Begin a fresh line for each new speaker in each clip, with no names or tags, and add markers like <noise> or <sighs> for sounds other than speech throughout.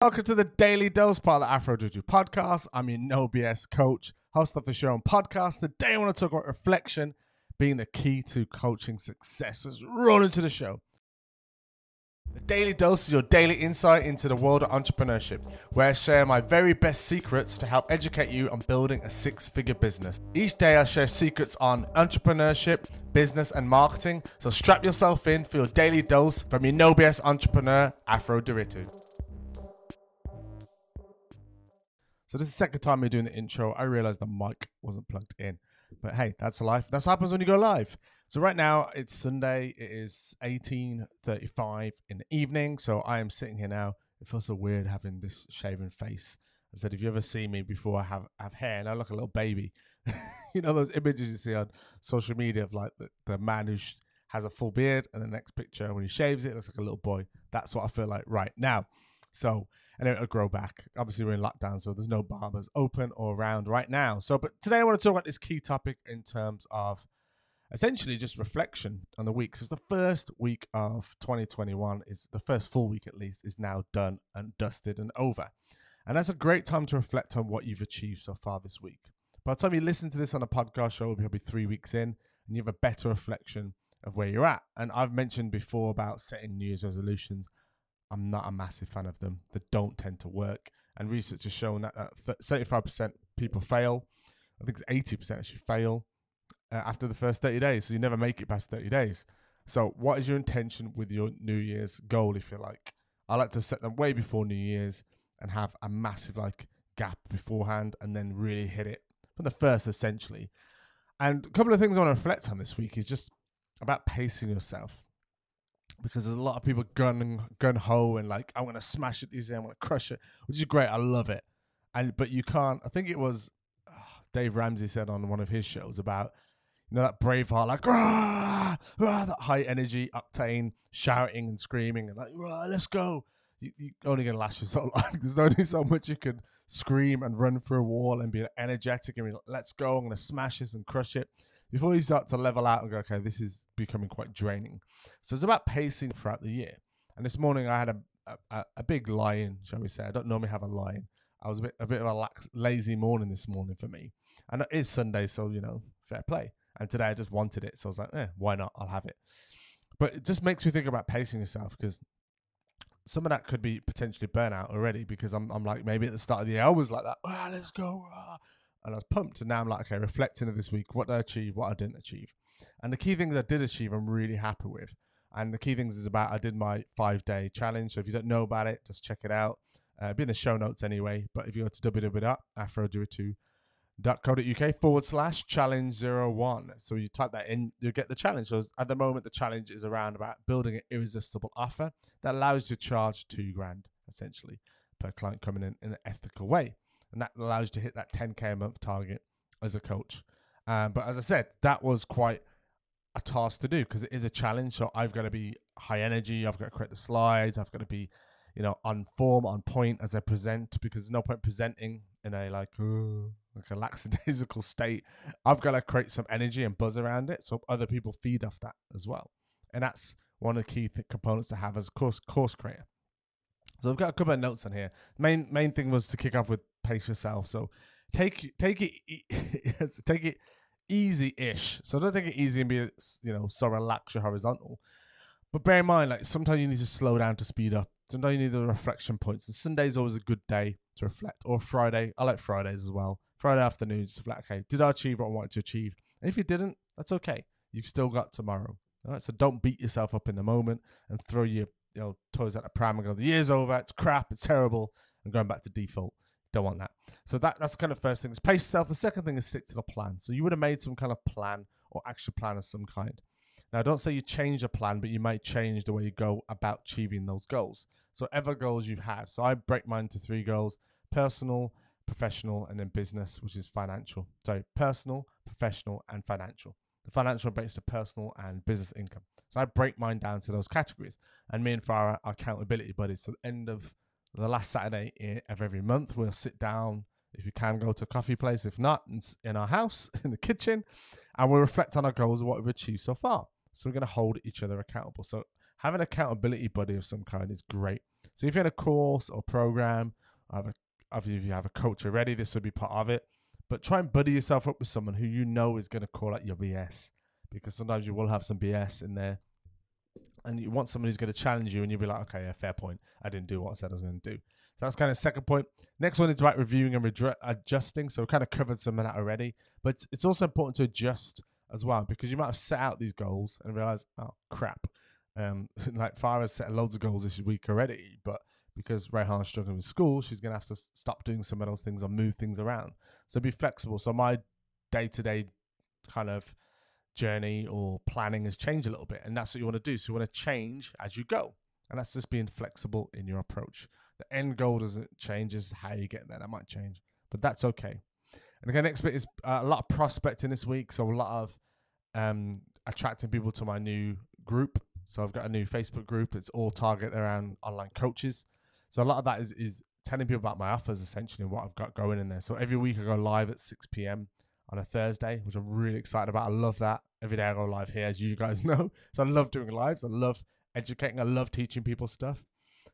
Welcome to the Daily Dose part of the Afro Juju podcast. I'm your no BS coach, host of the show and podcast. Today I want to talk about reflection being the key to coaching success. Let's roll into the show. The Daily Dose is your daily insight into the world of entrepreneurship, where I share my very best secrets to help educate you on building a six figure business. Each day, I share secrets on entrepreneurship, business, and marketing. So strap yourself in for your daily dose from your no BS entrepreneur, Afro Ndiritu. So this is the second time we're doing the intro. I realized the mic wasn't plugged in. But hey, that's life. That's what happens when you go live. So right now it's Sunday. It is 18:35 in the evening. So I am sitting here now. It feels so weird having this shaven face. I said, if you ever see me before I have, have hair and I look a little baby, <laughs> you know those images you see on social media of like the, the man who sh- has a full beard and the next picture when he shaves it, it looks like a little boy. That's what I feel like right now. So, and it'll grow back. Obviously, we're in lockdown, so there's no barbers open or around right now. So, but today I want to talk about this key topic in terms of essentially just reflection on the week. So, it's the first week of 2021 is the first full week at least is now done and dusted and over. And that's a great time to reflect on what you've achieved so far this week. By the time you listen to this on a podcast show, it'll be probably three weeks in, and you have a better reflection of where you're at. And I've mentioned before about setting New Year's resolutions. I'm not a massive fan of them. They don't tend to work. And research has shown that, that 35% people fail. I think it's 80% actually fail uh, after the first 30 days. So you never make it past 30 days. So, what is your intention with your New Year's goal, if you like? I like to set them way before New Year's and have a massive like gap beforehand and then really hit it from the first, essentially. And a couple of things I want to reflect on this week is just about pacing yourself because there's a lot of people gun gun ho and like I'm gonna smash it easy, I'm gonna crush it, which is great. I love it, and but you can't. I think it was uh, Dave Ramsey said on one of his shows about you know that Braveheart like rah, rah, that high energy octane shouting and screaming and like rah, let's go. You, you only gonna last you so <laughs> long. There's only so much you can scream and run through a wall and be energetic and be like, let's go. I'm gonna smash this and crush it before you start to level out and go, okay, this is becoming quite draining. So it's about pacing throughout the year. And this morning I had a, a, a big lion, shall we say. I don't normally have a lion. I was a bit a bit of a lax, lazy morning this morning for me. And it is Sunday, so, you know, fair play. And today I just wanted it. So I was like, eh, why not? I'll have it. But it just makes me think about pacing yourself because some of that could be potentially burnout already because I'm, I'm like, maybe at the start of the year, I was like that, ah, let's go. Ah and I was pumped. And now I'm like, okay, reflecting of this week, what did I achieve, what I didn't achieve. And the key things I did achieve, I'm really happy with. And the key things is about I did my five day challenge. So if you don't know about it, just check it out. Uh, be in the show notes anyway. But if you go to www.afrondiritu.co.uk forward slash challenge zero one. So you type that in, you'll get the challenge. So at the moment, the challenge is around about building an irresistible offer that allows you to charge two grand essentially per client coming in in an ethical way and that allows you to hit that 10k a month target as a coach. Um, but as I said, that was quite a task to do because it is a challenge. So I've got to be high energy. I've got to create the slides. I've got to be, you know, on form, on point as I present because there's no point presenting in a like, uh, <sighs> like a lackadaisical state. I've got to create some energy and buzz around it so other people feed off that as well. And that's one of the key th- components to have as course course creator. So I've got a couple of notes on here. Main main thing was to kick off with pace yourself. So take take it <laughs> take it easy-ish. So don't take it easy and be you know so relaxed or horizontal. But bear in mind, like sometimes you need to slow down to speed up. Sometimes you need the reflection points. And Sunday's always a good day to reflect. Or Friday. I like Fridays as well. Friday afternoons to reflect, okay, did I achieve what I wanted to achieve? And if you didn't, that's okay. You've still got tomorrow. All right. So don't beat yourself up in the moment and throw your you know toys at the pram and go, the year's over, it's crap, it's terrible, and going back to default. Don't want that. So that that's kind of first thing is pace yourself. The second thing is stick to the plan. So you would have made some kind of plan or action plan of some kind. Now, don't say you change a plan, but you might change the way you go about achieving those goals. So, ever goals you've had. So, I break mine into three goals personal, professional, and then business, which is financial. So, personal, professional, and financial. The financial based to personal and business income. So, I break mine down to those categories. And me and Farah are accountability buddies. So, the end of the last Saturday of every month, we'll sit down. If you can, go to a coffee place. If not, in our house, <laughs> in the kitchen, and we'll reflect on our goals and what we've achieved so far. So we're going to hold each other accountable. So having an accountability buddy of some kind is great. So if you're in a course or program, have a, if you have a coach already, this would be part of it. But try and buddy yourself up with someone who you know is going to call out your BS because sometimes you will have some BS in there. And you want someone who's going to challenge you, and you'll be like, okay, yeah, fair point. I didn't do what I said I was going to do. So that's kind of second point. Next one is about reviewing and redre- adjusting. So we kind of covered some of that already, but it's also important to adjust as well because you might have set out these goals and realize, oh crap, um, <laughs> like Farah's set loads of goals this week already, but because Rayhan's struggling with school, she's going to have to stop doing some of those things or move things around. So be flexible. So my day to day kind of journey or planning has changed a little bit, and that's what you want to do. So you want to change as you go, and that's just being flexible in your approach. The end goal doesn't change; is how you get there. That might change, but that's okay. And again, next bit is uh, a lot of prospecting this week, so a lot of um, attracting people to my new group. So I've got a new Facebook group. It's all targeted around online coaches. So a lot of that is is telling people about my offers, essentially, what I've got going in there. So every week I go live at 6 p.m. on a Thursday, which I'm really excited about. I love that. Every day I go live here, as you guys <laughs> know. So I love doing lives. I love educating. I love teaching people stuff.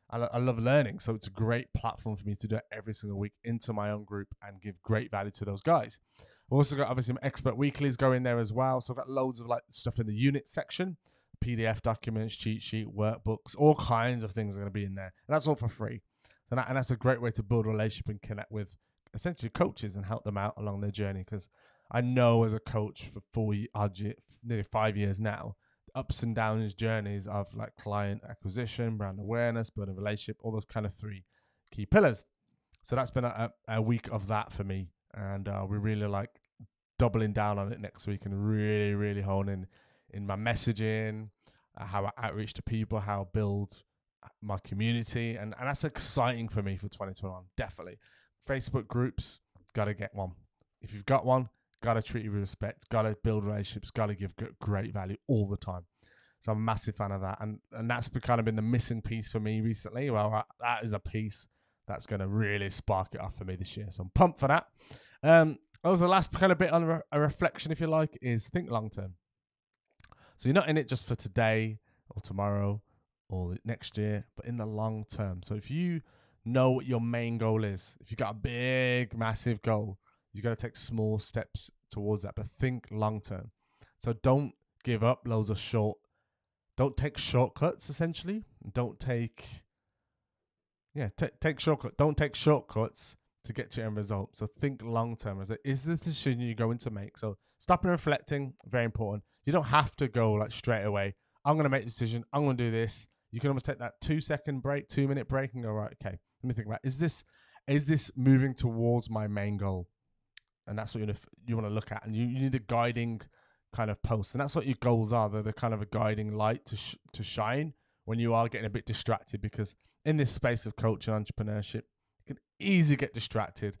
I, I love learning. So it's a great platform for me to do it every single week into my own group and give great value to those guys. I've also got obviously my expert weeklies going there as well. So I've got loads of like stuff in the unit section, PDF documents, cheat sheet, workbooks, all kinds of things are going to be in there. And that's all for free. And, that, and that's a great way to build a relationship and connect with essentially coaches and help them out along their journey. Because I know as a coach for four, nearly five years now, ups and downs journeys of like client acquisition, brand awareness, building relationship, all those kind of three key pillars. So that's been a, a week of that for me, and uh, we really like doubling down on it next week and really, really honing in my messaging, uh, how I outreach to people, how I build uh, my community, and and that's exciting for me for 2021. Definitely, Facebook groups, gotta get one. If you've got one, Got to treat you with respect. Got to build relationships. Got to give great value all the time. So I'm a massive fan of that, and and that's kind of been the missing piece for me recently. Well, that is the piece that's going to really spark it off for me this year. So I'm pumped for that. Um, that was the last kind of bit on a reflection, if you like, is think long term. So you're not in it just for today or tomorrow or next year, but in the long term. So if you know what your main goal is, if you've got a big, massive goal, you got to take small steps towards that, but think long term. So don't give up loads of short. Don't take shortcuts. Essentially, don't take. Yeah, t- take shortcut. Don't take shortcuts to get to your end result. So think long term. Is it is this decision you're going to make? So stopping and reflecting, very important. You don't have to go like straight away. I'm gonna make a decision. I'm gonna do this. You can almost take that two second break, two minute break, and go right. Okay, let me think about. Is this is this moving towards my main goal? And that's what you you want to look at, and you, you need a guiding kind of post, and that's what your goals are. They're the kind of a guiding light to sh- to shine when you are getting a bit distracted, because in this space of coaching entrepreneurship, you can easily get distracted.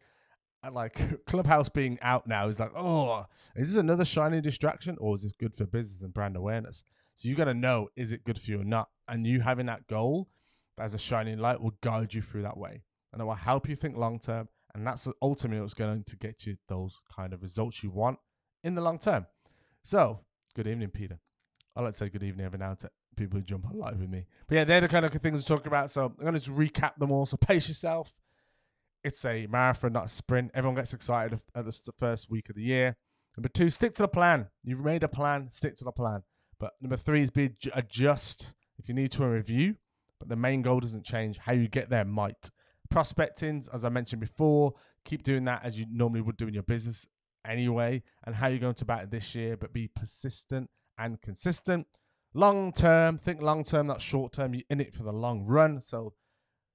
And like <laughs> Clubhouse being out now is like, oh, is this another shiny distraction, or is this good for business and brand awareness? So you got to know is it good for you or not, and you having that goal as a shining light will guide you through that way, and it will help you think long term and that's ultimately what's going to get you those kind of results you want in the long term. So, good evening, Peter. I like to say good evening every now and then people who jump on live with me. But yeah, they're the kind of things to talk about. So I'm going to just recap them all. So pace yourself. It's a marathon, not a sprint. Everyone gets excited at the first week of the year. Number two, stick to the plan. You've made a plan, stick to the plan. But number three is be adjust if you need to a review. But the main goal doesn't change. How you get there might. Prospecting, as I mentioned before, keep doing that as you normally would do in your business anyway, and how you're going to about it this year, but be persistent and consistent. Long term, think long term, not short term. You're in it for the long run. So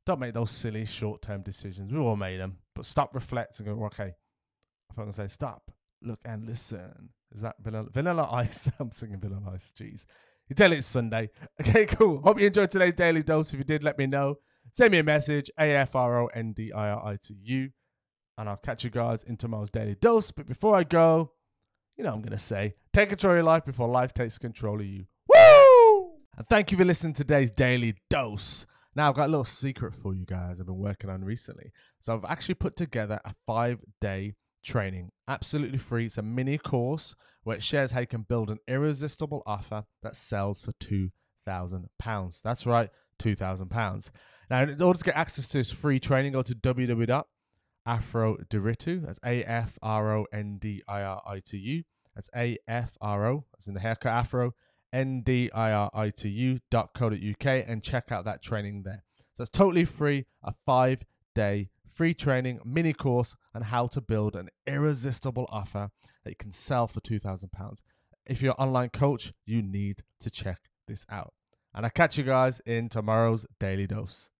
don't make those silly short term decisions. We've all made them, but stop, reflect, and go, okay. If I'm going to say stop, look, and listen. Is that vanilla, vanilla <laughs> ice? I'm singing vanilla ice. Jeez. You tell it's Sunday. <laughs> Okay, cool. Hope you enjoyed today's daily dose. If you did, let me know. Send me a message, A F R O N D I R I to you, and I'll catch you guys in tomorrow's daily dose. But before I go, you know I'm going to say, take control of your life before life takes control of you. Woo! And thank you for listening to today's daily dose. Now, I've got a little secret for you guys I've been working on recently. So, I've actually put together a five day training, absolutely free. It's a mini course where it shares how you can build an irresistible offer that sells for £2,000. That's right, £2,000. Now, in order to get access to this free training, go to www.afrondiritu. That's A F R O N D I R I T U. That's A F R O, as in the haircut afro, N D I R I T U dot UK and check out that training there. So it's totally free, a five day free training mini course on how to build an irresistible offer that you can sell for £2,000. If you're an online coach, you need to check this out. And I'll catch you guys in tomorrow's Daily Dose.